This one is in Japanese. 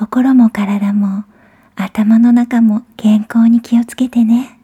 心も体も頭の中も健康に気をつけてね。